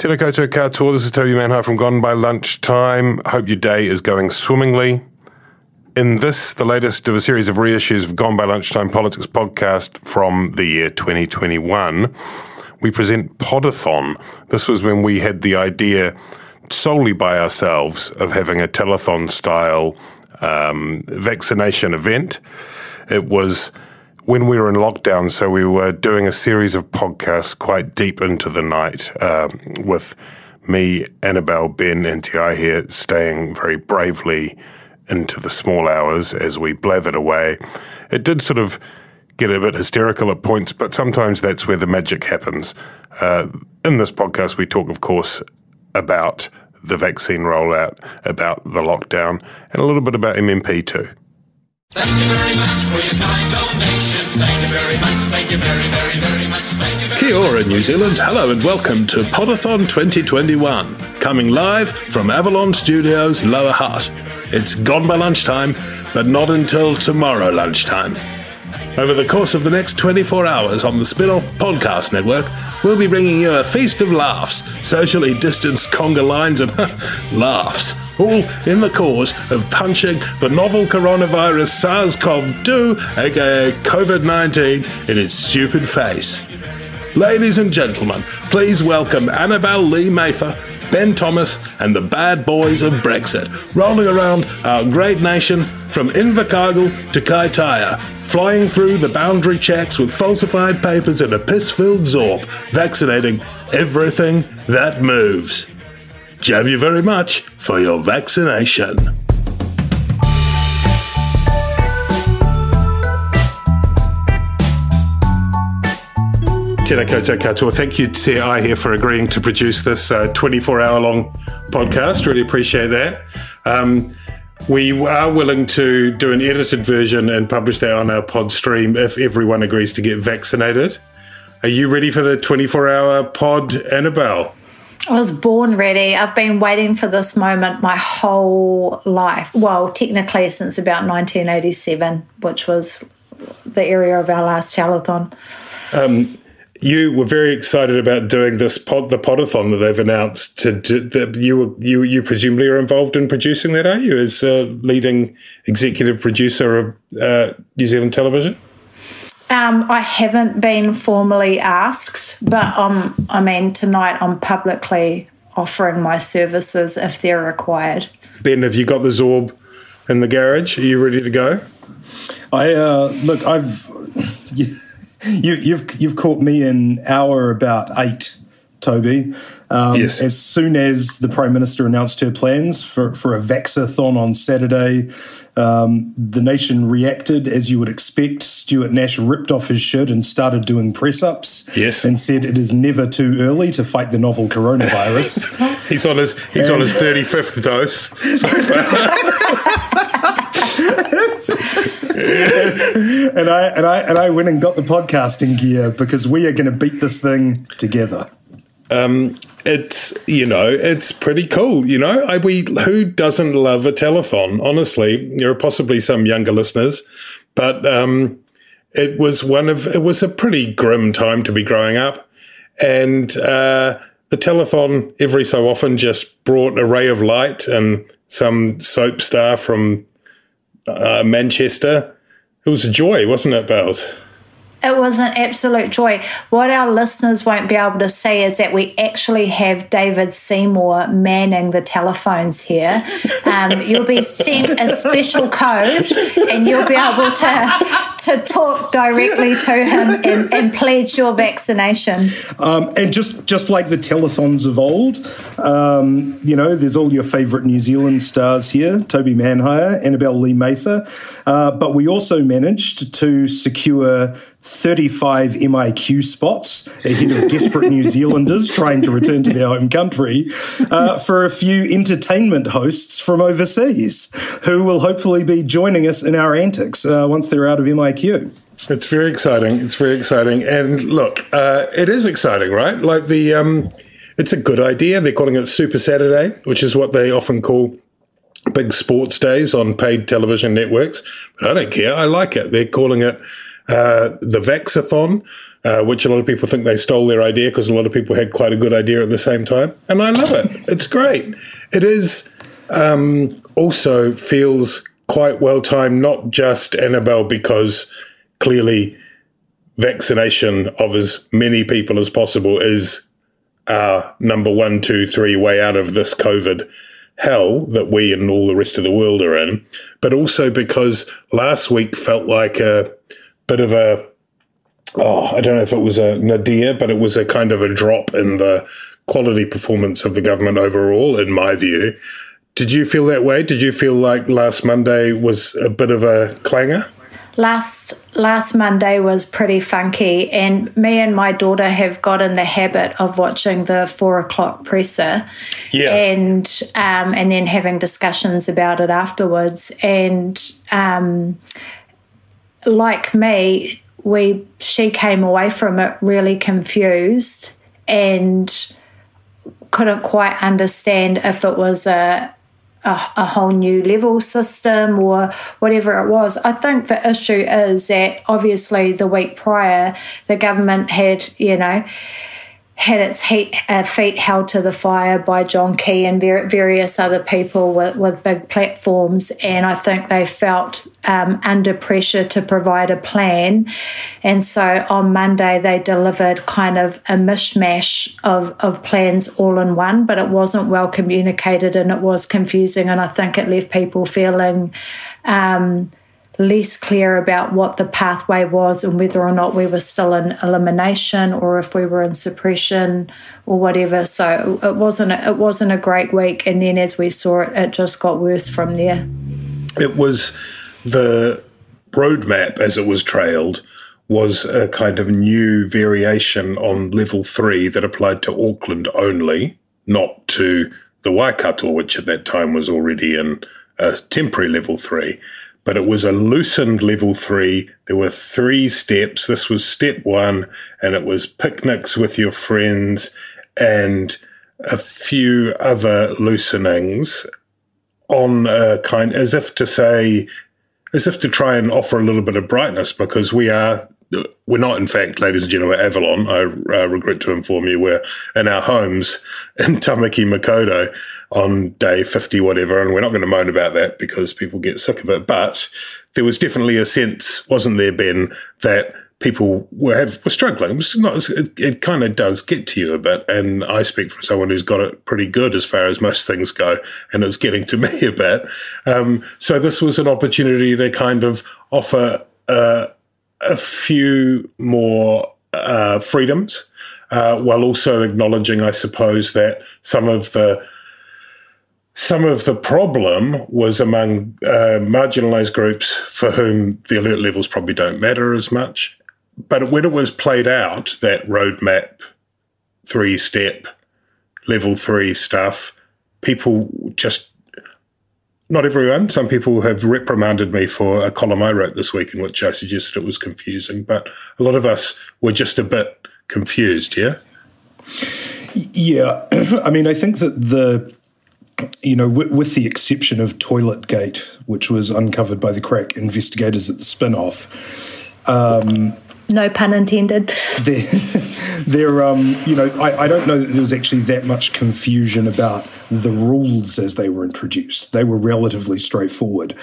Tēnā koutou katoa, this is Toby Manhire from Gone by Lunchtime. Hope your day is going swimmingly. In this, the latest of a series of reissues of Gone by Lunchtime Politics podcast from the year 2021, we present Podathon. This was when we had the idea solely by ourselves of having a telethon style um, vaccination event. It was when we were in lockdown, so we were doing a series of podcasts quite deep into the night um, with me, Annabelle, Ben, and Ti here staying very bravely into the small hours as we blathered away. It did sort of get a bit hysterical at points, but sometimes that's where the magic happens. Uh, in this podcast, we talk, of course, about the vaccine rollout, about the lockdown, and a little bit about MMP too. Thank you very much for your kind donation. Thank you very much. Thank you very, very, very much. Thank you very Kia ora, New Zealand. Hello and welcome to Podathon 2021, coming live from Avalon Studios, Lower Hutt. It's gone by lunchtime, but not until tomorrow lunchtime. Over the course of the next 24 hours on the Spinoff Podcast Network, we'll be bringing you a feast of laughs, socially distanced conga lines, and laughs, all in the cause of punching the novel coronavirus SARS CoV 2, aka COVID 19, in its stupid face. Ladies and gentlemen, please welcome Annabelle Lee Mather, Ben Thomas, and the bad boys of Brexit, rolling around our great nation from Invercargill to Kaitaia, flying through the boundary checks with falsified papers and a piss filled Zorb, vaccinating everything that moves. Jab you very much for your vaccination. Tēnā koutou. Thank you, Te Ai here, for agreeing to produce this 24 uh, hour long podcast. Really appreciate that. Um, we are willing to do an edited version and publish that on our pod stream if everyone agrees to get vaccinated. Are you ready for the 24 hour pod, Annabelle? I was born ready. I've been waiting for this moment my whole life. Well, technically, since about 1987, which was the area of our last telethon. Um, you were very excited about doing this pod, the podathon that they've announced. To, to that you were you you presumably are involved in producing that, are you, as a leading executive producer of uh, New Zealand Television? Um, I haven't been formally asked, but um, I mean tonight I'm publicly offering my services if they're required. Ben, have you got the Zorb in the garage? Are you ready to go? I uh, look. I've. you, you've you've caught me in hour about eight, Toby. Um, yes. As soon as the Prime Minister announced her plans for, for a Vaxathon on Saturday, um, the nation reacted as you would expect. Stuart Nash ripped off his shirt and started doing press ups. Yes. And said it is never too early to fight the novel coronavirus. he's on his he's and, on his thirty fifth dose. So and I and I and I went and got the podcasting gear because we are going to beat this thing together. Um, it's you know it's pretty cool. You know, I, we who doesn't love a telethon? Honestly, there are possibly some younger listeners, but um, it was one of it was a pretty grim time to be growing up, and uh, the telethon every so often just brought a ray of light and some soap star from uh, Manchester. It was a joy, wasn't it, Bells? it was an absolute joy. What our listeners won't be able to see is that we actually have David Seymour manning the telephones here. Um, you'll be sent a special code and you'll be able to to talk directly to him and, and pledge your vaccination. Um, and just just like the telethons of old, um, you know, there's all your favourite New Zealand stars here: Toby Manhire, Annabelle Lee Mather. Uh, but we also managed to secure 35 MIQ spots ahead of desperate New Zealanders trying to return to their home country uh, for a few entertainment hosts from overseas who will hopefully be joining us in our antics uh, once they're out of MIQ. It's very exciting. It's very exciting. And look, uh, it is exciting, right? Like the, um, it's a good idea. They're calling it Super Saturday, which is what they often call big sports days on paid television networks. But I don't care. I like it. They're calling it uh, the Vaxathon, uh, which a lot of people think they stole their idea because a lot of people had quite a good idea at the same time. And I love it. it's great. It is um, also feels quite well timed, not just Annabelle, because clearly vaccination of as many people as possible is our number one, two, three way out of this COVID hell that we and all the rest of the world are in, but also because last week felt like a bit of a oh, I don't know if it was a nadir, but it was a kind of a drop in the quality performance of the government overall, in my view. Did you feel that way? Did you feel like last Monday was a bit of a clanger? last last Monday was pretty funky, and me and my daughter have got in the habit of watching the four o'clock presser, Yeah. and um, and then having discussions about it afterwards. And um, like me, we she came away from it really confused and couldn't quite understand if it was a a, a whole new level system or whatever it was. I think the issue is that obviously the week prior, the government had, you know, had its heat, uh, feet held to the fire by John Key and ver- various other people with, with big platforms. And I think they felt um, under pressure to provide a plan. And so on Monday, they delivered kind of a mishmash of, of plans all in one, but it wasn't well communicated and it was confusing. And I think it left people feeling. Um, less clear about what the pathway was and whether or not we were still in elimination or if we were in suppression or whatever. So it wasn't a, it wasn't a great week, and then as we saw it, it just got worse from there. It was the roadmap as it was trailed was a kind of new variation on level three that applied to Auckland only, not to the Waikato, which at that time was already in a temporary level three. But it was a loosened level three. There were three steps. This was step one, and it was picnics with your friends and a few other loosenings on a kind as if to say as if to try and offer a little bit of brightness because we are we're not in fact ladies and gentlemen avalon i uh, regret to inform you we're in our homes in tamaki makaurau on day 50 whatever and we're not going to moan about that because people get sick of it but there was definitely a sense wasn't there ben that people were have were struggling. It, it kind of does get to you a bit, and I speak from someone who's got it pretty good as far as most things go, and it's getting to me a bit. Um, so this was an opportunity to kind of offer uh, a few more uh, freedoms, uh, while also acknowledging, I suppose, that some of the some of the problem was among uh, marginalized groups for whom the alert levels probably don't matter as much. But when it was played out, that roadmap, three step, level three stuff, people just, not everyone, some people have reprimanded me for a column I wrote this week in which I suggested it was confusing, but a lot of us were just a bit confused, yeah? Yeah, I mean, I think that the you know, with, with, the exception of Toilet Gate, which was uncovered by the crack investigators at the spin off. Um, no pun intended. There, there um, you know, I, I, don't know that there was actually that much confusion about the rules as they were introduced. They were relatively straightforward.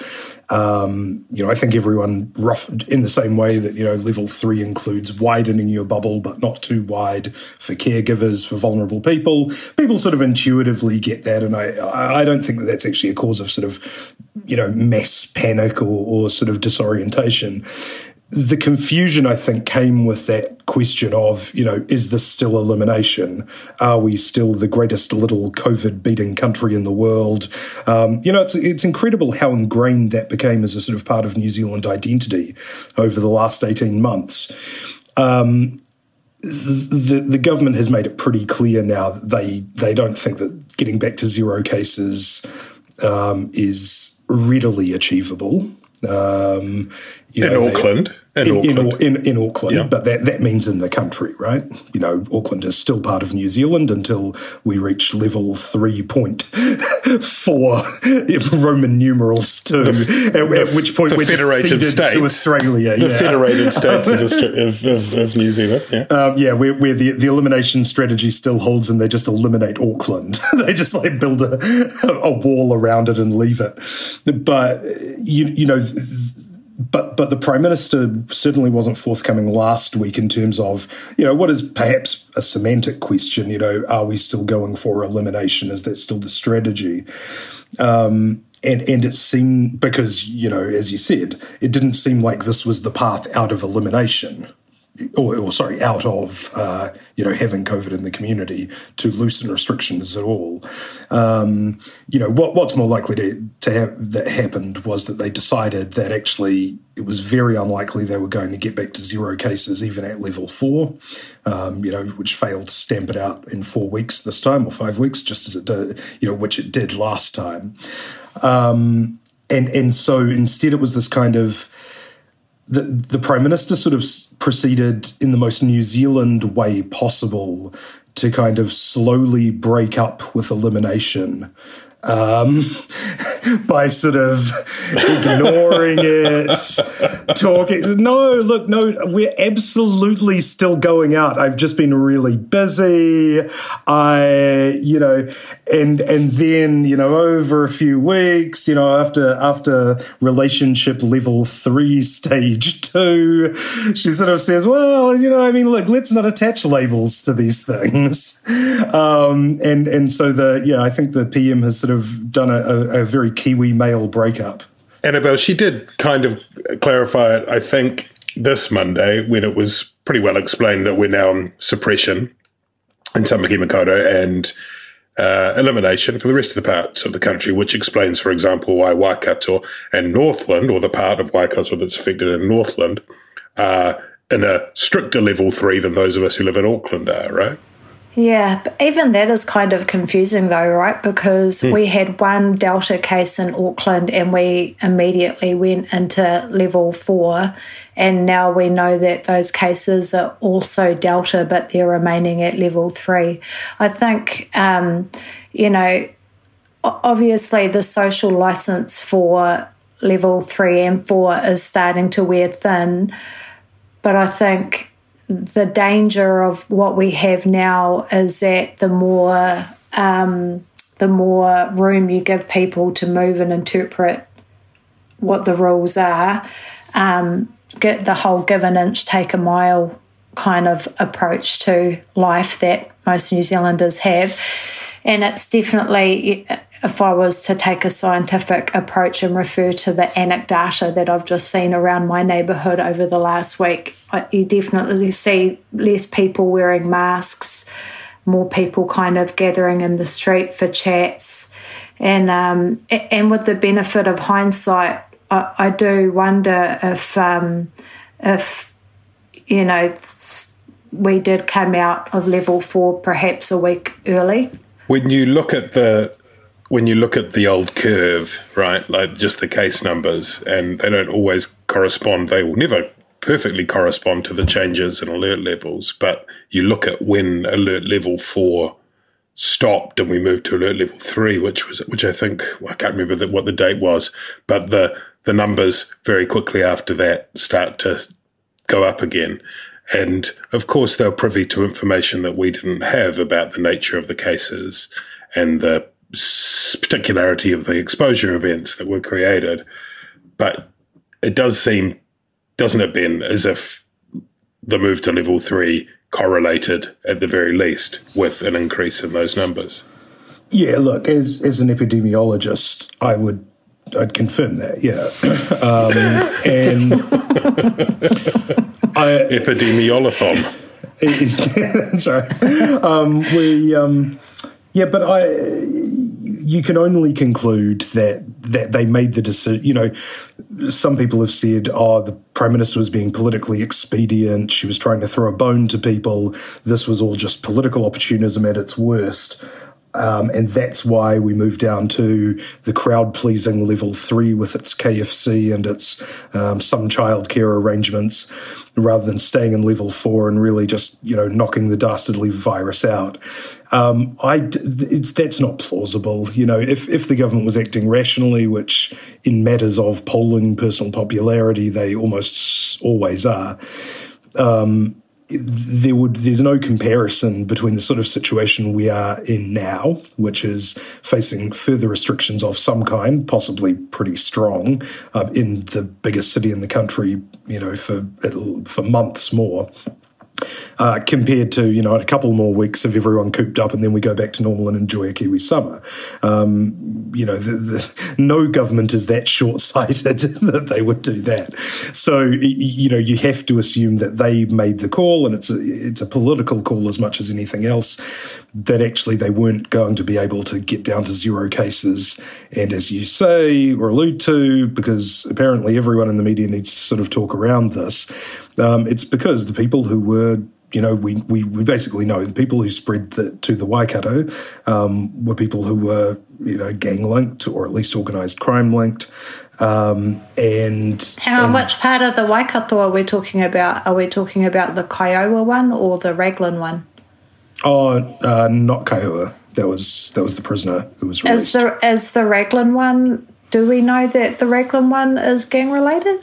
Um, you know, I think everyone rough in the same way that you know level three includes widening your bubble, but not too wide for caregivers for vulnerable people. People sort of intuitively get that, and I I don't think that that's actually a cause of sort of you know mass panic or, or sort of disorientation the confusion I think came with that question of, you know, is this still elimination? Are we still the greatest little COVID beating country in the world? Um, you know, it's it's incredible how ingrained that became as a sort of part of New Zealand identity over the last eighteen months. Um, the the government has made it pretty clear now that they they don't think that getting back to zero cases um, is readily achievable. Um, you in know, Auckland. In, in, Auckland. In, in, Auckland, yeah. but that, that means in the country, right? You know, Auckland is still part of New Zealand until we reach level 3.4 Roman numerals 2, the, at, the, at, which point we're federated states, to Australia. The yeah. federated states of, of, of, of, New Zealand, yeah. Um, yeah, where, where the, the elimination strategy still holds and they just eliminate Auckland. they just like build a, a wall around it and leave it. But, you, you know, th- but but the prime minister certainly wasn't forthcoming last week in terms of you know what is perhaps a semantic question. You know, are we still going for elimination? Is that still the strategy? Um, and and it seemed because you know as you said, it didn't seem like this was the path out of elimination or, or, sorry, out of uh, you know having COVID in the community to loosen restrictions at all. Um, you know what, what's more likely to, to have that happened was that they decided that actually it was very unlikely they were going to get back to zero cases even at level four. Um, you know, which failed to stamp it out in four weeks this time or five weeks, just as it did, you know, which it did last time. Um, and and so instead, it was this kind of the, the Prime Minister sort of proceeded in the most New Zealand way possible to kind of slowly break up with elimination. Um, by sort of ignoring it, talking. No, look, no, we're absolutely still going out. I've just been really busy. I, you know, and and then you know over a few weeks, you know, after after relationship level three, stage two, she sort of says, well, you know, I mean, look, let's not attach labels to these things. Um, and and so the yeah, I think the PM has sort of done a, a, a very Kiwi male breakup. Annabelle, she did kind of clarify it, I think, this Monday when it was pretty well explained that we're now on suppression in Tamaki Makaurau and uh, elimination for the rest of the parts of the country, which explains, for example, why Waikato and Northland, or the part of Waikato that's affected in Northland, are in a stricter level three than those of us who live in Auckland are, right? Yeah, but even that is kind of confusing though, right? Because mm. we had one Delta case in Auckland and we immediately went into level four. And now we know that those cases are also Delta, but they're remaining at level three. I think, um, you know, obviously the social license for level three and four is starting to wear thin. But I think the danger of what we have now is that the more um, the more room you give people to move and interpret what the rules are, um, get the whole give an inch, take a mile kind of approach to life that most New Zealanders have. And it's definitely if I was to take a scientific approach and refer to the anecdata that I've just seen around my neighbourhood over the last week, you definitely see less people wearing masks, more people kind of gathering in the street for chats, and um, and with the benefit of hindsight, I, I do wonder if um, if you know we did come out of level four perhaps a week early. When you look at the when you look at the old curve, right, like just the case numbers, and they don't always correspond, they will never perfectly correspond to the changes in alert levels. But you look at when alert level four stopped and we moved to alert level three, which was which I think well, I can't remember the, what the date was, but the the numbers very quickly after that start to go up again. And of course, they're privy to information that we didn't have about the nature of the cases and the particularity of the exposure events that were created. but it does seem, doesn't it, Ben, as if the move to level three correlated at the very least with an increase in those numbers. Yeah, look, as as an epidemiologist, I would I'd confirm that. Yeah, um, and I, epidemiolathon. That's right. Um, we um, yeah, but I you can only conclude that that they made the decision. You know, some people have said, "Oh, the prime minister was being politically expedient. She was trying to throw a bone to people. This was all just political opportunism at its worst." Um, and that's why we moved down to the crowd pleasing level three with its KFC and its um, some childcare arrangements, rather than staying in level four and really just you know knocking the dastardly virus out. Um, I that's not plausible. You know, if if the government was acting rationally, which in matters of polling personal popularity they almost always are. Um, there would there's no comparison between the sort of situation we are in now, which is facing further restrictions of some kind, possibly pretty strong, uh, in the biggest city in the country, you know, for for months more uh, compared to you know a couple more weeks of everyone cooped up and then we go back to normal and enjoy a Kiwi summer. Um, you know, the, the, no government is that short sighted that they would do that. So you know, you have to assume that they made the call, and it's a, it's a political call as much as anything else. That actually they weren't going to be able to get down to zero cases, and as you say or allude to, because apparently everyone in the media needs to sort of talk around this. Um, it's because the people who were you know, we, we, we basically know the people who spread the, to the Waikato um, were people who were, you know, gang linked or at least organised crime linked. Um, and hang on, which part of the Waikato are we talking about? Are we talking about the Kiowa one or the Raglan one? Oh, uh, not Kiowa. That was that was the prisoner who was released. Is the is the Raglan one? Do we know that the Raglan one is gang related?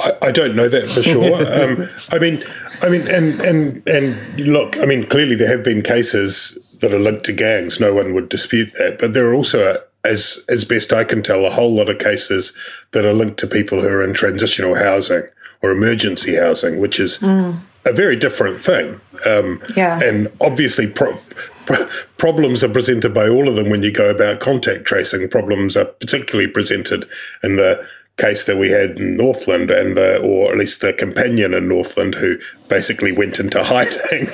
I, I don't know that for sure. um, I mean, I mean, and and and look, I mean, clearly there have been cases that are linked to gangs. No one would dispute that. But there are also, as as best I can tell, a whole lot of cases that are linked to people who are in transitional housing or emergency housing, which is mm. a very different thing. Um, yeah. And obviously, pro- pro- problems are presented by all of them when you go about contact tracing. Problems are particularly presented in the case that we had in Northland, and the, or at least the companion in Northland, who basically went into hiding.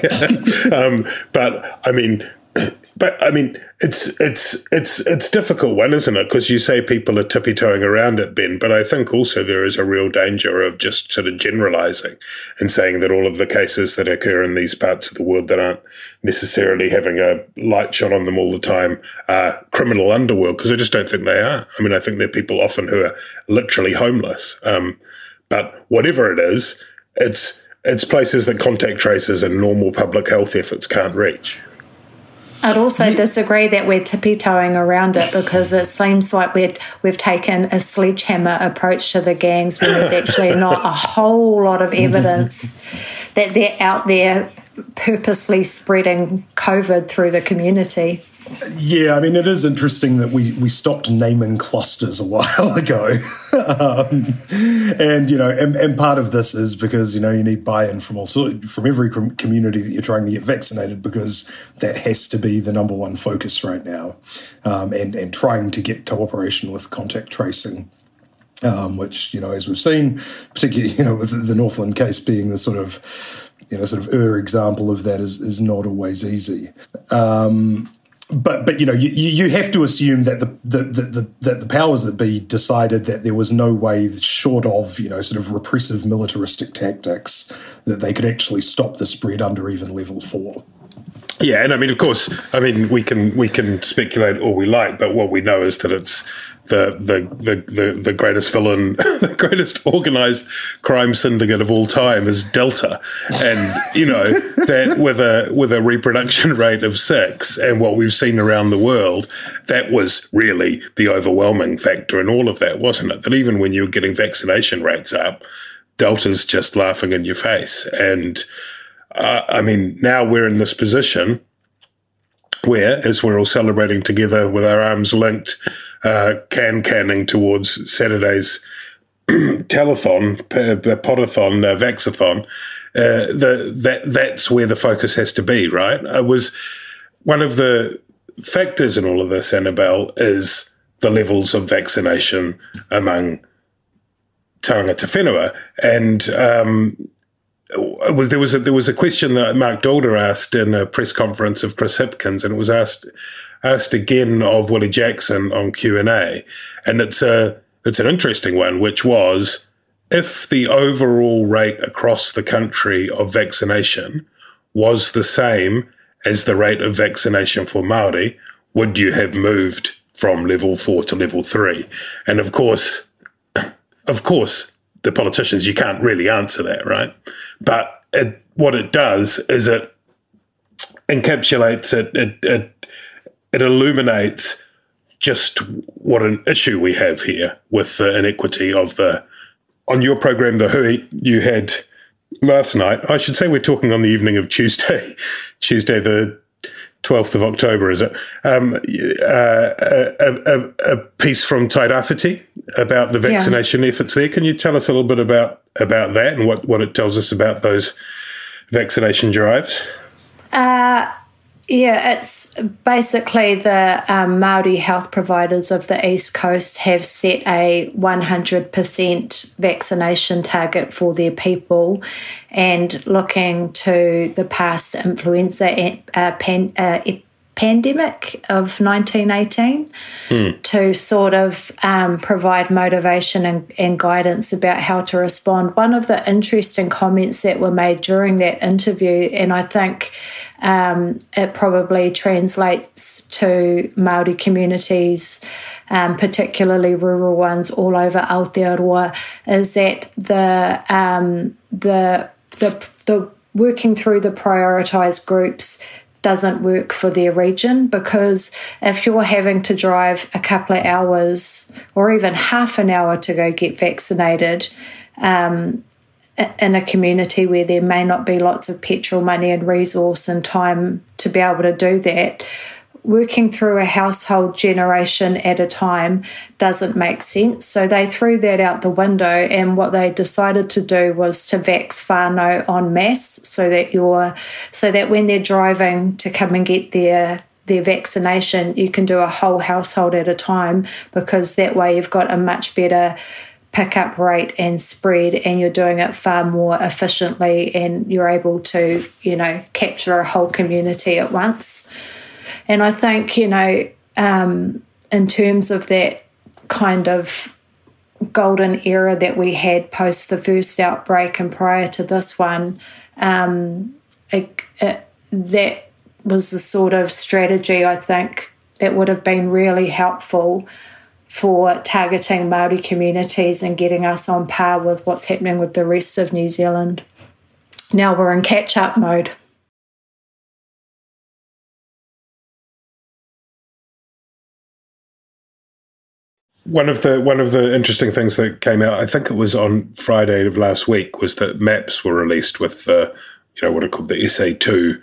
um, but I mean, but I mean, it's it's it's it's difficult one, isn't it? Because you say people are tippy toeing around it, Ben. But I think also there is a real danger of just sort of generalising and saying that all of the cases that occur in these parts of the world that aren't necessarily having a light shone on them all the time are criminal underworld. Because I just don't think they are. I mean, I think they're people often who are literally homeless. Um, but whatever it is, it's it's places that contact tracers and normal public health efforts can't reach. I'd also disagree that we're tippy toeing around it because it seems like we we've taken a sledgehammer approach to the gangs when there's actually not a whole lot of evidence that they're out there purposely spreading COVID through the community. Yeah, I mean, it is interesting that we, we stopped naming clusters a while ago. um, and, you know, and, and, part of this is because, you know, you need buy in from also from every community that you're trying to get vaccinated because that has to be the number one focus right now. Um, and, and trying to get cooperation with contact tracing. Um, which, you know, as we've seen, particularly, you know, with the Northland case being the sort of, you know, sort of er example of that is, is not always easy. Um, but but you know you, you have to assume that the, the, the, that the powers that be decided that there was no way short of you know sort of repressive militaristic tactics that they could actually stop the spread under even level four. Yeah, and I mean, of course, I mean we can we can speculate all we like, but what we know is that it's the the the the, greatest villain, the greatest organized crime syndicate of all time is Delta, and you know that with a with a reproduction rate of six, and what we've seen around the world, that was really the overwhelming factor in all of that, wasn't it? That even when you were getting vaccination rates up, Delta's just laughing in your face, and uh, I mean now we're in this position where, as we're all celebrating together with our arms linked, uh, can canning towards Saturday's telethon, podathon, uh, vaxathon, uh, the, that that's where the focus has to be, right? It was one of the factors in all of this, Annabelle, is the levels of vaccination among tangata whenua. And um, there was a, there was a question that Marc Daalder asked in a press conference of Chris Hipkins, and it was asked asked again of Willie Jackson on Q and A, and it's a it's an interesting one, which was if the overall rate across the country of vaccination was the same as the rate of vaccination for Maori, would you have moved from level four to level three? And of course, of course, the politicians you can't really answer that, right? But it, what it does is it encapsulates it, it, it, it illuminates just what an issue we have here with the inequity of the. On your program, The Hui, you had last night. I should say we're talking on the evening of Tuesday, Tuesday the 12th of October, is it? Um, uh, a, a, a, piece from Tairāwhiti about the vaccination yeah. efforts there. Can you tell us a little bit about, about that and what, what it tells us about those vaccination drives? Uh, yeah, it's basically the um, Maori health providers of the East Coast have set a 100% vaccination target for their people, and looking to the past influenza uh, pan, uh, pandemic of 1918 mm. to sort of um, provide motivation and, and, guidance about how to respond. One of the interesting comments that were made during that interview, and I think um, it probably translates to Maori communities, um, particularly rural ones all over Aotearoa, is that the um, the the the working through the prioritised groups doesn't work for their region because if you're having to drive a couple of hours or even half an hour to go get vaccinated um, in a community where there may not be lots of petrol money and resource and time to be able to do that, working through a household generation at a time doesn't make sense. So they threw that out the window, and what they decided to do was to vax whānau en masse, so that you're so that when they're driving to come and get their their vaccination, you can do a whole household at a time because that way you've got a much better pickup rate and spread and you're doing it far more efficiently and you're able to you know capture a whole community at once and I think, you know, um, in terms of that kind of golden era that we had post the first outbreak and prior to this one, um, it, it, that was the sort of strategy I think that would have been really helpful for targeting Maori communities and getting us on par with what's happening with the rest of New Zealand. Now we're in catch up mode. One of the one of the interesting things that came out, I think it was on Friday of last week, was that maps were released with the, you know, what are called the SA two,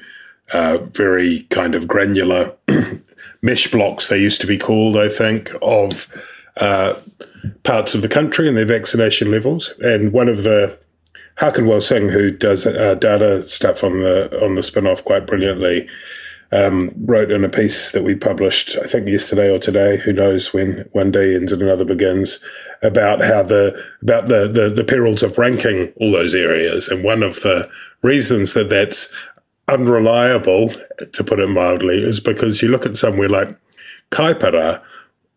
uh, very kind of granular mesh blocks. They used to be called, I think, of uh, parts of the country and their vaccination levels. And one of the Harkanwal Singh, who does uh, data stuff on the on the spin off quite brilliantly, um, wrote in a piece that we published, I think yesterday or today, who knows when one day ends and another begins, about how the about the, the the perils of ranking all those areas, and one of the reasons that that's unreliable, to put it mildly, is because you look at somewhere like Kaipara,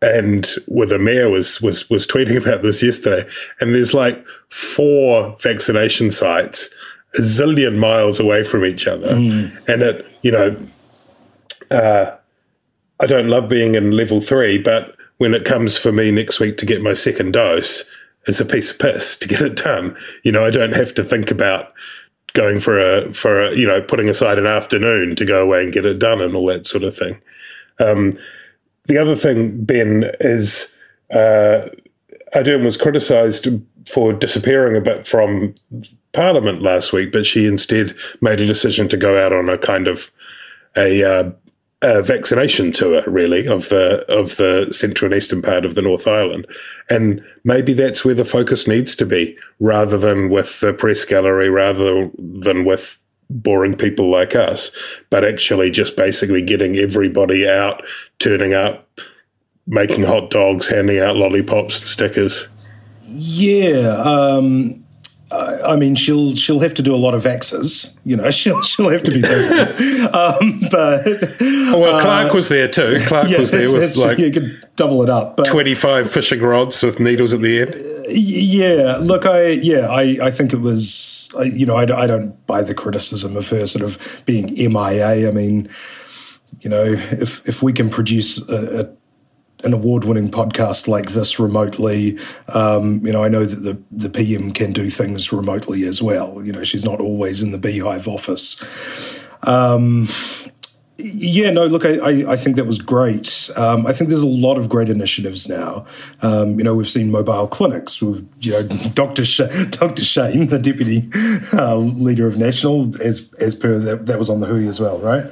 and where the mayor was was was tweeting about this yesterday, and there's like four vaccination sites a zillion miles away from each other, mm. and it you know uh, I don't love being in level three, but when it comes for me next week to get my second dose, it's a piece of piss to get it done. You know, I don't have to think about going for a for a you know putting aside an afternoon to go away and get it done and all that sort of thing. Um, the other thing, Ben, is uh, Ardern was criticised for disappearing a bit from Parliament last week, but she instead made a decision to go out on a kind of a uh, a vaccination tour, really, of the of the central and eastern part of the North Island, and maybe that's where the focus needs to be, rather than with the press gallery, rather than with boring people like us, but actually just basically getting everybody out, turning up, making hot dogs, handing out lollipops and stickers. Yeah, um, I mean, she'll she'll have to do a lot of X's. You know, she'll she'll have to be busy. um, but oh, well, Clark uh, was there too. Clark yeah, was there with like you could double it up. Twenty five fishing rods with needles at the end. Yeah, look, I yeah, I, I think it was you know I, I don't buy the criticism of her sort of being MIA. I mean, you know, if if we can produce a, a an award-winning podcast like this remotely. Um, you know, I know that the the PM can do things remotely as well. You know, she's not always in the beehive office. Um, yeah, no, look, I, I, think that was great. Um, I think there's a lot of great initiatives now. Um, you know, we've seen mobile clinics with, you know, Dr. Sh- Dr. Shane, the deputy uh, leader of National, as as per that, that was on the Hui as well, right?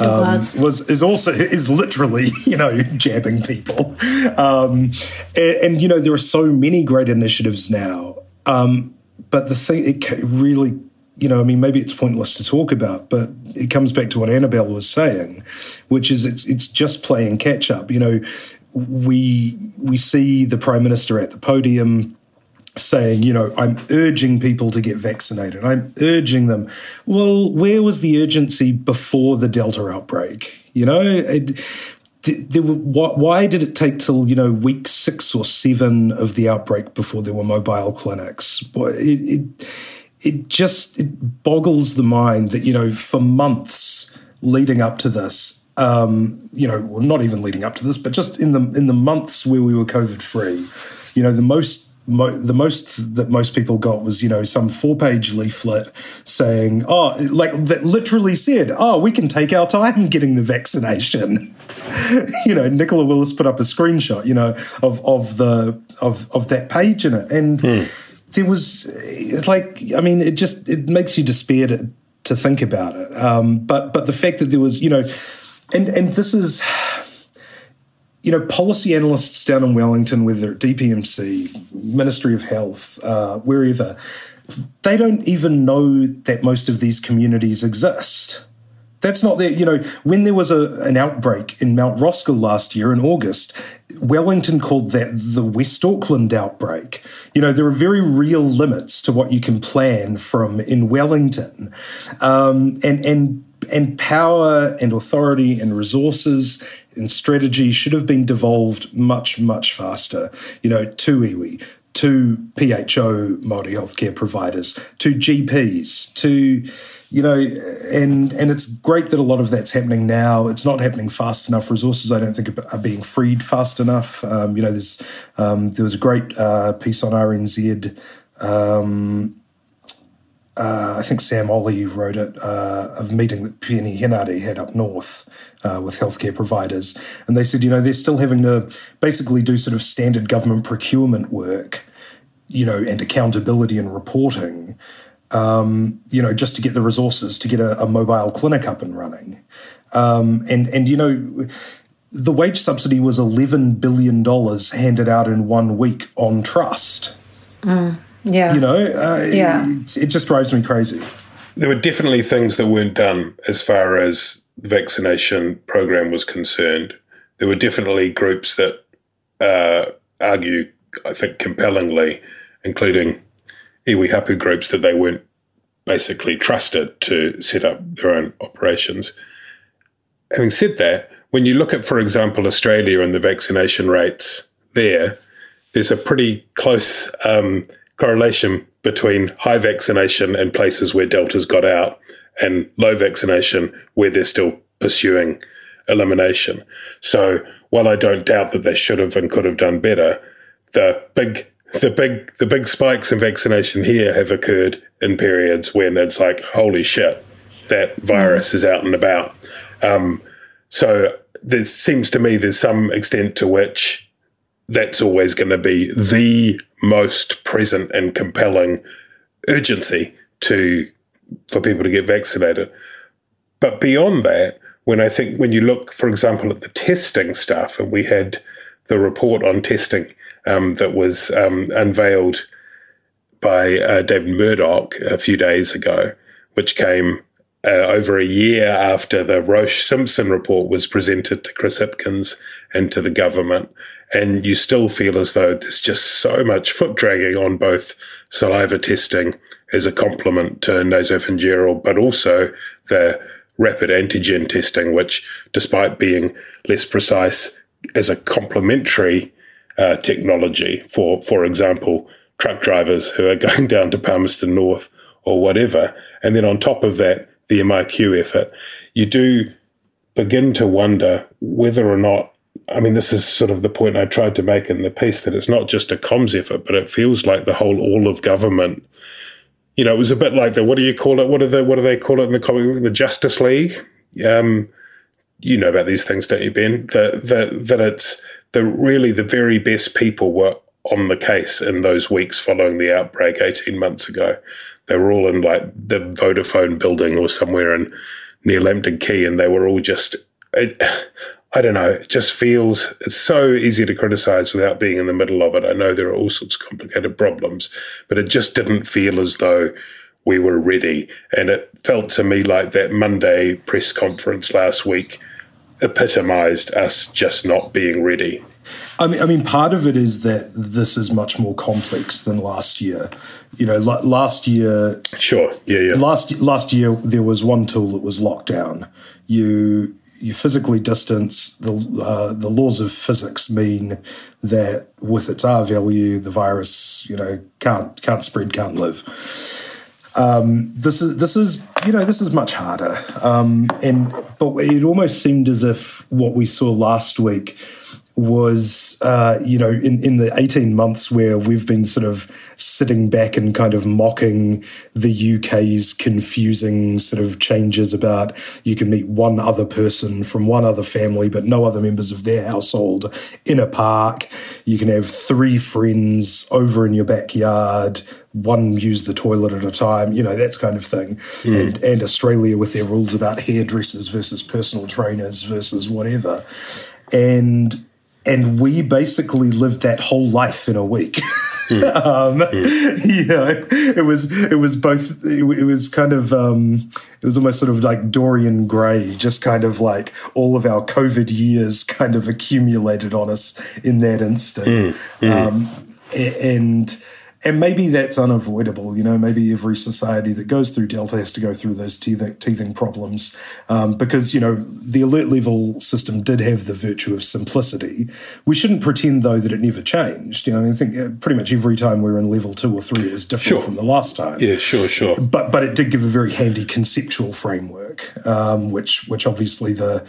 Um, was. was. is also is literally you know jabbing people, um, and, and, you know there are so many great initiatives now. Um, but the thing it really you know, I mean, maybe it's pointless to talk about, but it comes back to what Annabelle was saying, which is it's it's just playing catch up. You know, we we see the prime minister at the podium saying, you know, I'm urging people to get vaccinated. I'm urging them. Well, where was the urgency before the Delta outbreak? You know, it, there were, why did it take till you know week six or seven of the outbreak before there were mobile clinics? It, it, it just it boggles the mind that you know for months leading up to this um, you know well, not even leading up to this but just in the in the months where we were covid free you know the most Mo- the most that most people got was you know some four page leaflet saying oh like that literally said oh we can take our time getting the vaccination. You know nicola willis put up a screenshot you know of of the of of that page in it. And hmm there was it's like I mean it just it makes you despair to, to think about it. Um, but but the fact that there was you know, and and this is you know policy analysts down in Wellington, whether at DPMC, Ministry of Health, uh, wherever, they don't even know that most of these communities exist. That's not there. You know, when there was a, an outbreak in Mount Roskill last year in August, Wellington called that the West Auckland outbreak. You know, there are very real limits to what you can plan from in Wellington, um, and and and power and authority and resources and strategy should have been devolved much much faster. You know, to iwi, to PHO Māori healthcare providers, to GPs, to you know, and and it's great that a lot of that's happening now. It's not happening fast enough. Resources, I don't think, are being freed fast enough. Um, you know, there's um, there was a great uh, piece on RNZ. Um, uh, I think Sam Olley wrote it uh, of a meeting that Peeni Henare had up north uh, with healthcare providers, and they said, you know, they're still having to basically do sort of standard government procurement work, you know, and accountability and reporting um, you know, just to get the resources to get a, a mobile clinic up and running. Um, and and you know, the wage subsidy was eleven billion dollars handed out in one week on trust. Mm, yeah, you know, uh, yeah, it, it just drives me crazy. There were definitely things that weren't done as far as the vaccination program was concerned. There were definitely groups that uh, argue, I think, compellingly, including iwi hapu groups that they weren't basically trusted to set up their own operations. Having said that, when you look at, for example, Australia and the vaccination rates there, there's a pretty close um, correlation between high vaccination and places where Delta's got out and low vaccination where they're still pursuing elimination. So while I don't doubt that they should have and could have done better, the big the big the big spikes in vaccination here have occurred in periods when it's like holy shit that virus is out and about. Um, so there seems to me there's some extent to which that's always going to be the most present and compelling urgency to for people to get vaccinated. But beyond that when I think when you look, for example, at the testing stuff, and we had the report on testing um, that was um, unveiled by uh, David Murdoch a few days ago, which came uh, over a year after the Roche Simpson report was presented to Chris Hipkins and to the government. And you still feel as though there's just so much foot dragging on both saliva testing as a complement to nasopharyngeal, but also the rapid antigen testing, which, despite being less precise as a complementary uh, technology for, for example, truck drivers who are going down to Palmerston North or whatever. And then on top of that, the MIQ effort, you do begin to wonder whether or not. I mean, this is sort of the point I tried to make in the piece that it's not just a comms effort, but it feels like the whole all of government. You know, it was a bit like the what do you call it? What do they what do they call it in the comic? The Justice League. Um, you know about these things, don't you, Ben? That that that it's the really the very best people were on the case in those weeks following the outbreak 18 months ago. They were all in like the Vodafone building or somewhere in near Lambton Quay, and they were all just. It, I don't know. It just feels it's so easy to criticize without being in the middle of it. I know there are all sorts of complicated problems, but it just didn't feel as though we were ready. And it felt to me like that Monday press conference last week epitomized us just not being ready. I mean, I mean, part of it is that this is much more complex than last year. You know, last year. Sure. Yeah. Yeah. Last last year there was one tool that was lockdown. You you physically distance. The uh, the laws of physics mean that with its R value, the virus, you know, can't can't spread, can't live. Um, this is this is you know this is much harder, um, and but it almost seemed as if what we saw last week was, uh, you know, in, in the 18 months where we've been sort of sitting back and kind of mocking the UK's confusing sort of changes about you can meet one other person from one other family, but no other members of their household in a park. You can have three friends over in your backyard one use the toilet at a time, you know, that's kind of thing. Mm. And, and Australia with their rules about hairdressers versus personal trainers versus whatever. And and we basically lived that whole life in a week. Mm. um, mm. You know, it was it was both. It, it was kind of um, it was almost sort of like Dorian Gray, just kind of like all of our COVID years kind of accumulated on us in that instant, mm. Um, and and maybe that's unavoidable. You know, maybe every society that goes through Delta has to go through those teething, teething problems um, because, you know, the alert level system did have the virtue of simplicity. We shouldn't pretend, though, that it never changed. You know, I, mean, I think uh, pretty much every time we were in level two or three, it was different sure. from the last time. Yeah, sure, sure. But, but it did give a very handy conceptual framework, um, which, which obviously the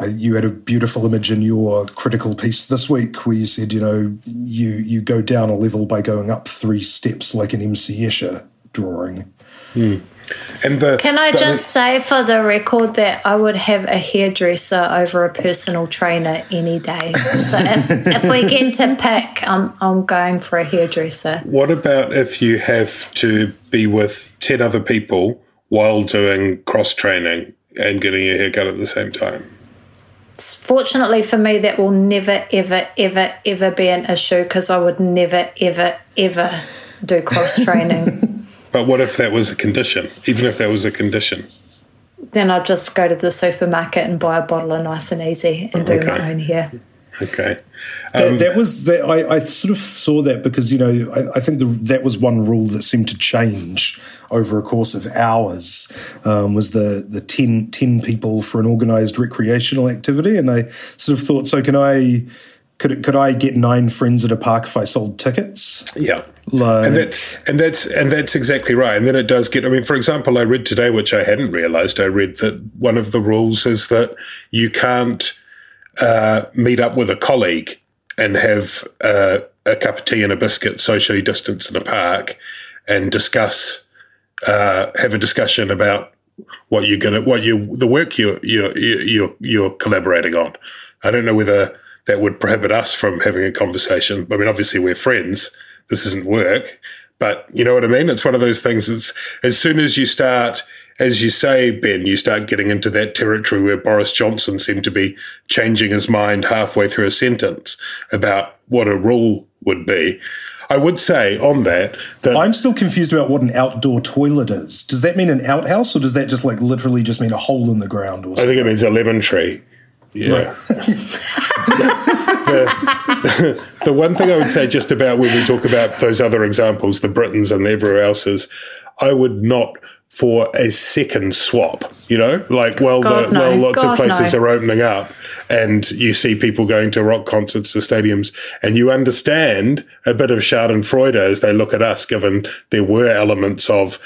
uh, you had a beautiful image in your critical piece this week where you said, you know, you you go down a level by going up three steps like an MC Escher drawing. Hmm. And the, Can I the, just say for the record that I would have a hairdresser over a personal trainer any day. So if, if we get to pick, I'm, I'm going for a hairdresser. What about if you have to be with 10 other people while doing cross training and getting your haircut at the same time? Fortunately for me, that will never, ever, ever, ever be an issue because I would never, ever, ever do cross training. but what if that was a condition? Even if that was a condition? Then I'd just go to the supermarket and buy a bottle of nice and easy and do okay. my own hair. Okay. Um, that, that, was that. I, I, sort of saw that because you know I, I think the, that was one rule that seemed to change over a course of hours. Um, was the the 10, 10 people for an organised recreational activity, and I sort of thought, so can I? Could, could I get nine friends at a park if I sold tickets? Yeah, like, and that's and that's and that's exactly right. And then it does get. I mean, for example, I read today, which I hadn't realised. I read that one of the rules is that you can't uh, meet up with a colleague and have uh, a cup of tea and a biscuit socially distanced in a park and discuss, uh, have a discussion about what you're gonna, what you, the work you you you're you're collaborating on. I don't know whether that would prohibit us from having a conversation. I mean, obviously we're friends. This isn't work, but you know what I mean. It's one of those things. It's as soon as you start as you say, Ben, you start getting into that territory where Boris Johnson seemed to be changing his mind halfway through a sentence about what a rule would be. I would say on that that I'm still confused about what an outdoor toilet is. Does that mean an outhouse, or does that just like literally just mean a hole in the ground? Or I think it means a lemon tree. Yeah. the, the one thing I would say just about when we talk about those other examples, the Britons and everywhere else, is I would not for a second swap. You know, like well, God, the, no. well, lots God, of places no. are opening up, and you see people going to rock concerts to stadiums, and you understand a bit of Schadenfreude as they look at us, given there were elements of.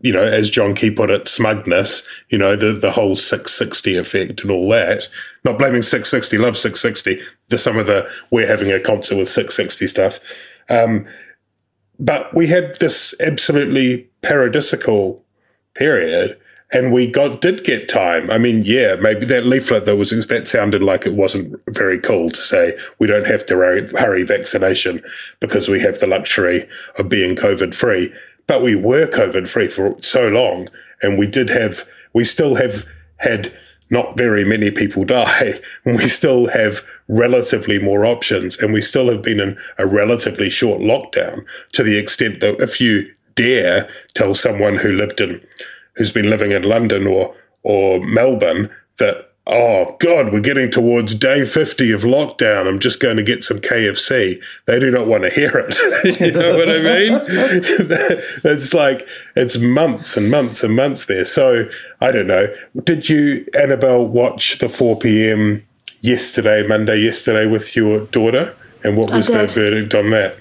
You know, as John Key put it, smugness. You know, the the whole six sixty effect and all that. Not blaming six sixty, love six sixty. The some of the we're having a concert with six sixty stuff. Um, but we had this absolutely paradisical period and we got did get time i mean yeah maybe that leaflet that was that sounded like it wasn't very cool to say we don't have to hurry, vaccination because we have the luxury of being covid free but we were covid free for so long and we did have we still have had not very many people die. We still have relatively more options, and we still have been in a relatively short lockdown to the extent that if you dare tell someone who lived in, who's been living in London or or Melbourne that oh god we're getting towards day 50 of lockdown. I'm just going to get some kfc they do not want to hear it. You know what i mean? It's like it's months and months and months there. So i don't know. Did you annabelle watch the 4 p.m yesterday monday yesterday with your daughter? And what was the verdict on that?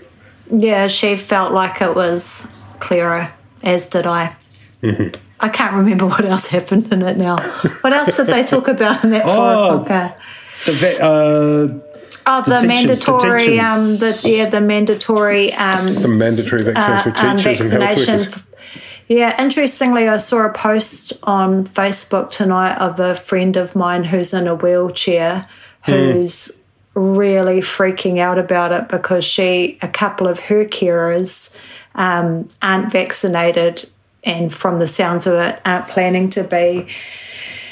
Yeah, she felt like it was clearer, as did I. Mm-hmm. I can't remember what else happened in it now. What else did they talk about in that four Oh, o'clock? uh, The uh, Oh, the, the mandatory, um, the yeah, the mandatory um, the mandatory vaccination for um, vaccination. Yeah, interestingly, I saw a post on Facebook tonight of a friend of mine who's in a wheelchair who's really freaking out about it because she, a couple of her carers, um, aren't vaccinated and from the sounds of it, aren't planning to be.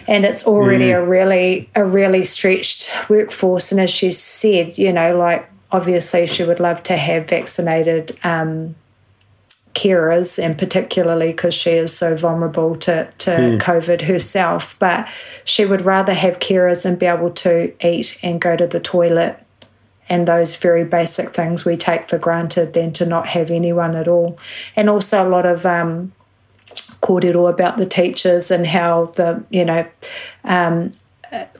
And it's already a really a really stretched workforce. And as she said you know like obviously she would love to have vaccinated um, carers and particularly because she is so vulnerable to, to covid herself. But she would rather have carers and be able to eat and go to the toilet and those very basic things we take for granted than to not have anyone at all and also a lot of um, kōrero about the teachers and how the you know um,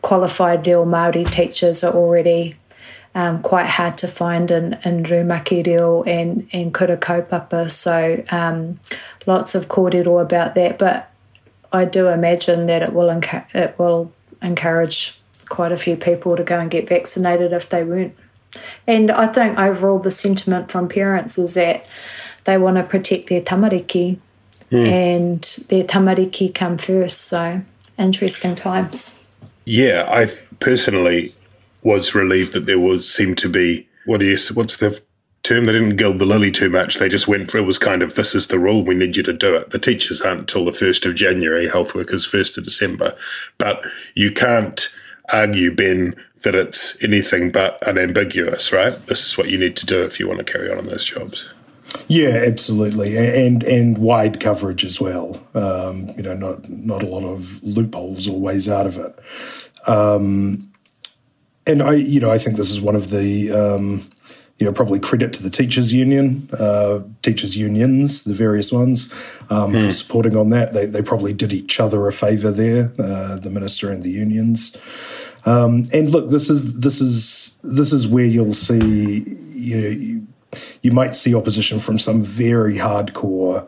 qualified reo Māori teachers are already um, quite hard to find in, in Rumaki reo and, and kura kaupapa. So um, lots of kōrero about that. But I do imagine that it will it will encourage quite a few people to go and get vaccinated if they weren't. And I think overall the sentiment from parents is that they want to protect their tamariki and their tamariki come first. So interesting times. Yeah, I personally was relieved that there was seemed to be what do you what's the term? They didn't gild the lily too much. They just went for it was kind of this is the rule. We need you to do it. The teachers aren't till the first of January. Health workers first of December. But you can't argue, Ben, that it's anything but unambiguous, right? This is what you need to do if you want to carry on in those jobs. Yeah, absolutely, and and wide coverage as well. Um, you know, not not a lot of loopholes or ways out of it. Um, and I, you know, I think this is one of the, um, you know, probably credit to the teachers' union, uh, teachers' unions, the various ones, um, for supporting on that. They they probably did each other a favour there, uh, the minister and the unions. Um, and look, this is this is this is where you'll see, you know, you, you might see opposition from some very hardcore,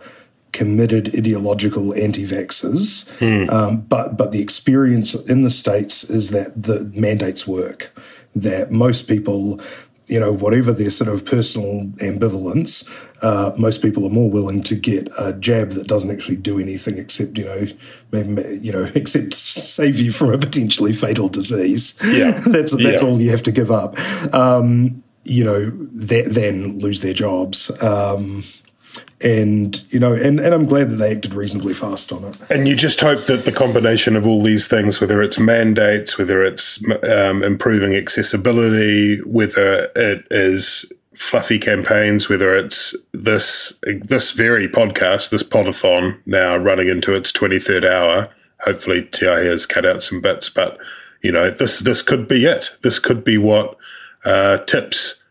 committed ideological anti-vaxxers. Um, but but the experience in the states is that the mandates work. That most people, you know, whatever their sort of personal ambivalence, uh, most people are more willing to get a jab that doesn't actually do anything except, you know, you know, except save you from a potentially fatal disease. Yeah. that's that's Yeah. all you have to give up. Um, you know, th- then lose their jobs. Um, and you know, and, and I'm glad that they acted reasonably fast on it. And you just hope that the combination of all these things, whether it's mandates, whether it's um, improving accessibility, whether it is fluffy campaigns, whether it's this this very podcast, this podathon now running into its twenty third hour. Hopefully, ti has cut out some bits, but you know this this could be it. This could be what uh, tips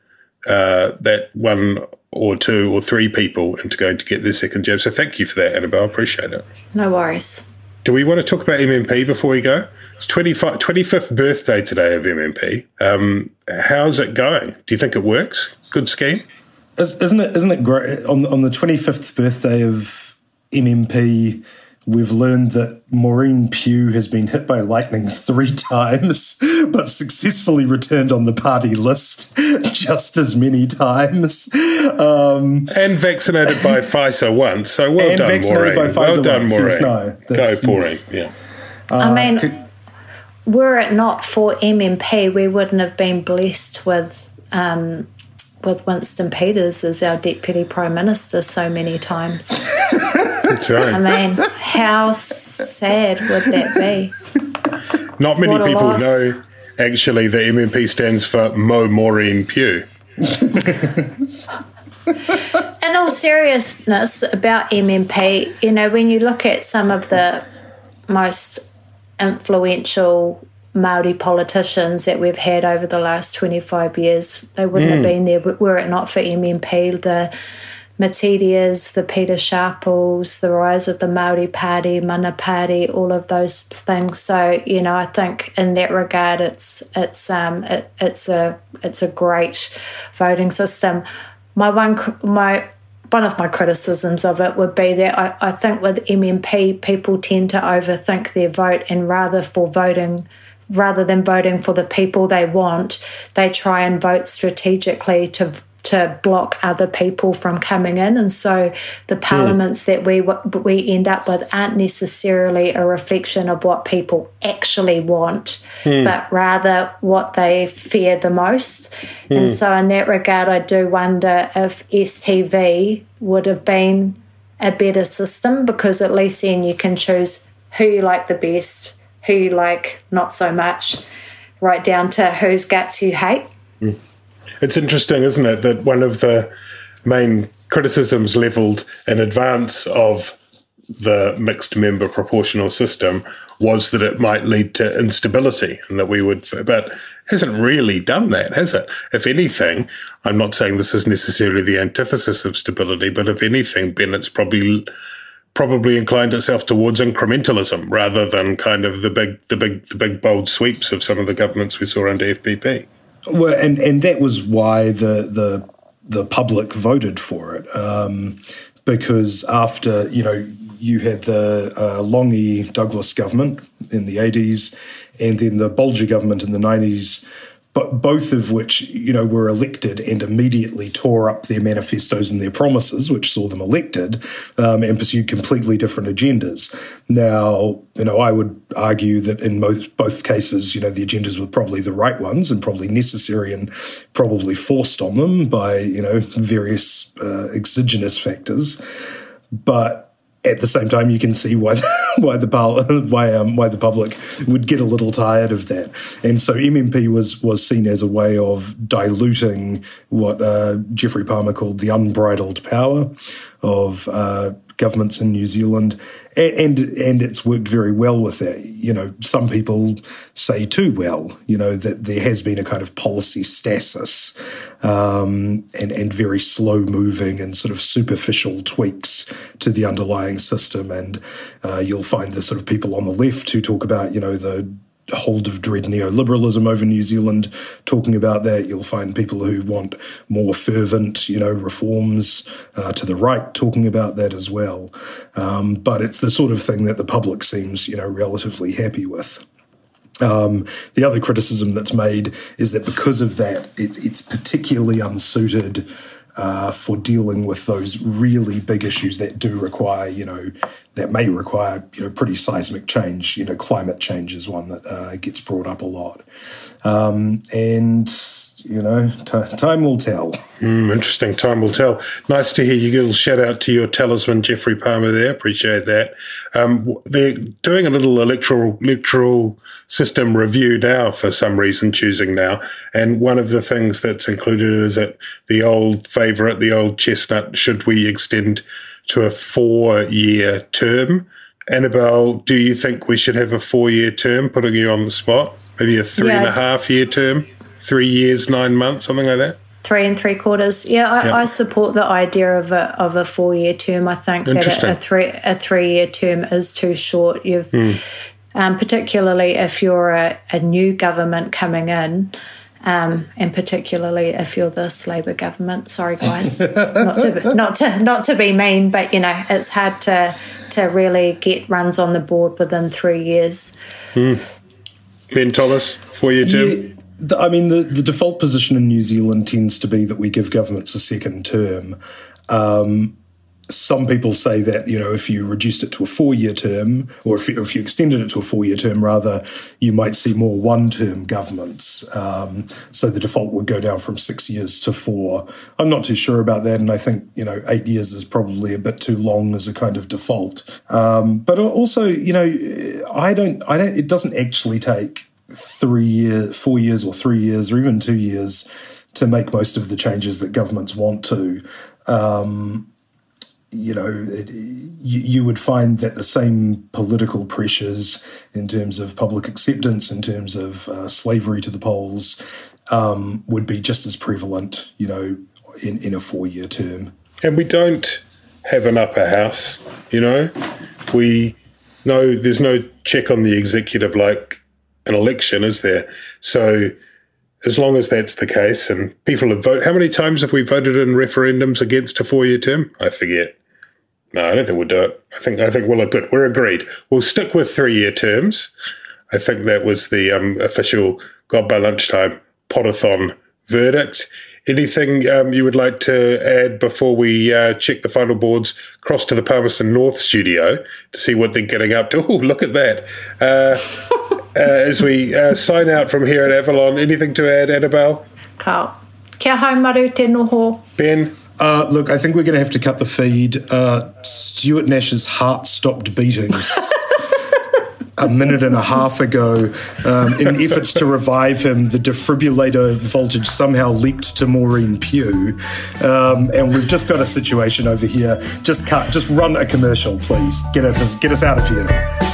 uh, that one or two or three people into going to get their second jab. So thank you for that, Annabelle. Appreciate it. No worries. Do we want to talk about MMP before we go? It's 25, 25th birthday today of MMP. Um, how's it going? Do you think it works? Good scheme? Isn't it? Isn't it great? On on the 25th birthday of MMP, We've learned that Maureen Pugh has been hit by lightning three times, but successfully returned on the party list just as many times. Um, and vaccinated by Pfizer once. So well and done, vaccinated Maureen. by Pfizer well done, once, Maureen. yes, no, Go, Maureen. yes. Yeah. I mean, could- were it not for MMP, we wouldn't have been blessed with um, with Winston Peters as our deputy prime minister so many times. That's I mean, how sad would that be? Not many people loss. know actually that MMP stands for Mo Maureen Pugh. In all seriousness about MMP, you know, when you look at some of the most influential Maori politicians that we've had over the last 25 years, they wouldn't have been there were it not for MMP. The Matedias, the Pita Sharples, the rise of the Maori Party, Mana Party, all of those things. So you know, I think in that regard, it's it's um it, it's a it's a great voting system. My one my one of my criticisms of it would be that I, I think with MMP, people tend to overthink their vote and rather for voting rather than voting for the people they want, they try and vote strategically to to block other people from coming in, and so the hmm. parliaments that we we end up with aren't necessarily a reflection of what people actually want, hmm. but rather what they fear the most. Hmm. And so, in that regard, I do wonder if STV would have been a better system because at least then you can choose who you like the best, who you like not so much, right down to whose guts you hate. It's interesting, isn't it, that one of the main criticisms levelled in advance of the mixed member proportional system was that it might lead to instability and that we would, but hasn't really done that, has it? If anything, I'm not saying this is necessarily the antithesis of stability, but if anything, Bennett's probably probably inclined itself towards incrementalism rather than kind of the big, the big, the big bold sweeps of some of the governments we saw under FPP. Well, and and that was why the the the public voted for it um, because after you know you had the uh, Lange Douglas government in the eighties, and then the Bolger government in the nineties. But both of which, you know, were elected and immediately tore up their manifestos and their promises, which saw them elected, um, and pursued completely different agendas. Now, you know, I would argue that in most both cases, you know, the agendas were probably the right ones and probably necessary and probably forced on them by you know various uh, exogenous factors. But at the same time, you can see why why the why um, why the public would get a little tired of that, and so MMP was was seen as a way of diluting what uh, Geoffrey Palmer called the unbridled power of uh, governments in New Zealand, and and it's worked very well with that. You know, some people say too well. You know that there has been a kind of policy stasis um, and and very slow moving and sort of superficial tweaks to the underlying system, and uh, you'll find the sort of people on the left who talk about you know the hold of dread neoliberalism over New Zealand talking about that. You'll find people who want more fervent, you know, reforms uh, to the right talking about that as well. Um, but it's the sort of thing that the public seems, you know, relatively happy with. Um, the other criticism that's made is that because of that, it, it's particularly unsuited uh, for dealing with those really big issues that do require, you know, that may require, you know, pretty seismic change. You know, climate change is one that uh, gets brought up a lot. Um, and you know, t- time will tell. Mm, interesting. Time will tell. Nice to hear you. Little shout out to your talisman, Geoffrey Palmer. There, appreciate that. Um, they're doing a little electoral electoral system review now for some reason, choosing now. And one of the things that's included is that the old favourite, the old chestnut, should we extend to a four-year term? Annabelle, do you think we should have a four-year term? Putting you on the spot, maybe a three Yeah, and a half year term, three years, nine months, something like that. three and three quarters. Yeah, I, Yeah. I support the idea of a of a four year term. I think that a, a three a three year term is too short. You've um, particularly if you're a, a new government coming in. Um, and particularly if you're this Labor government, sorry guys, not to not to not to be mean, but you know it's hard to to really get runs on the board within three years. Ben Thomas, for you, term. Yeah, I mean, the, the default position in New Zealand tends to be that we give governments a second term. Um, some people say that you know if you reduced it to a four-year term, or if you, if you extended it to a four-year term, rather, you might see more one-term governments. Um, so the default would go down from six years to four. I'm not too sure about that, and I think you know eight years is probably a bit too long as a kind of default. Um, but also, you know, I don't, I don't. It doesn't actually take three years, four years, or three years, or even two years to make most of the changes that governments want to. Um, you know, it, you, you would find that the same political pressures in terms of public acceptance, in terms of uh, slavery to the polls, um, would be just as prevalent, you know, in, in a four year term. And we don't have an upper house, you know. We no, there's no check on the executive like an election, is there? So as long as that's the case, and people have voted, how many times have we voted in referendums against a four-year term? I forget. No, I don't think we'll do it. I think I think we'll look good. We're agreed. We'll stick with three-year terms. I think that was the um, official Gone By Lunchtime podathon verdict. Anything um, you would like to add before we uh, check the final boards? Cross to the Palmerston North studio to see what they're getting up to. Oh, look at that! Uh, uh, as we uh, sign out from here at Avalon, anything to add, Annabelle? Ka, kia haumaru te noho. Ben? Uh, look, I think we're going to have to cut the feed. Uh, Stuart Nash's heart stopped beating a minute and a half ago. Um, in efforts to revive him, the defibrillator voltage somehow leaked to Maureen Pugh. Um, and we've just got a situation over here. Just cut, just run a commercial, please. Get us, get us out of here.